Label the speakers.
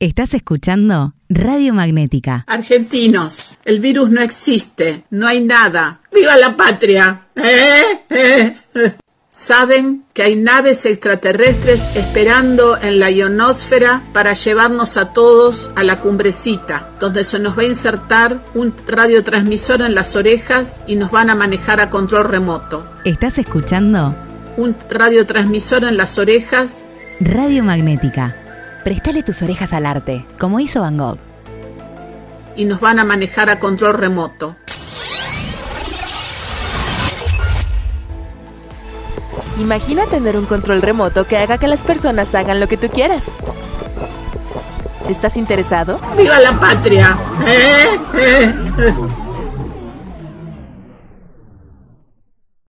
Speaker 1: Estás escuchando Radio Magnética.
Speaker 2: Argentinos, el virus no existe, no hay nada. ¡Viva la patria! ¿Eh? ¿Eh? Saben que hay naves extraterrestres esperando en la ionosfera para llevarnos a todos a la cumbrecita, donde se nos va a insertar un radiotransmisor en las orejas y nos van a manejar a control remoto.
Speaker 1: ¿Estás escuchando?
Speaker 2: Un radiotransmisor en las orejas.
Speaker 1: Radio Magnética. Prestale tus orejas al arte, como hizo Van Gogh.
Speaker 2: Y nos van a manejar a control remoto.
Speaker 3: Imagina tener un control remoto que haga que las personas hagan lo que tú quieras. ¿Estás interesado?
Speaker 2: ¡Viva la patria! ¿Eh? ¿Eh?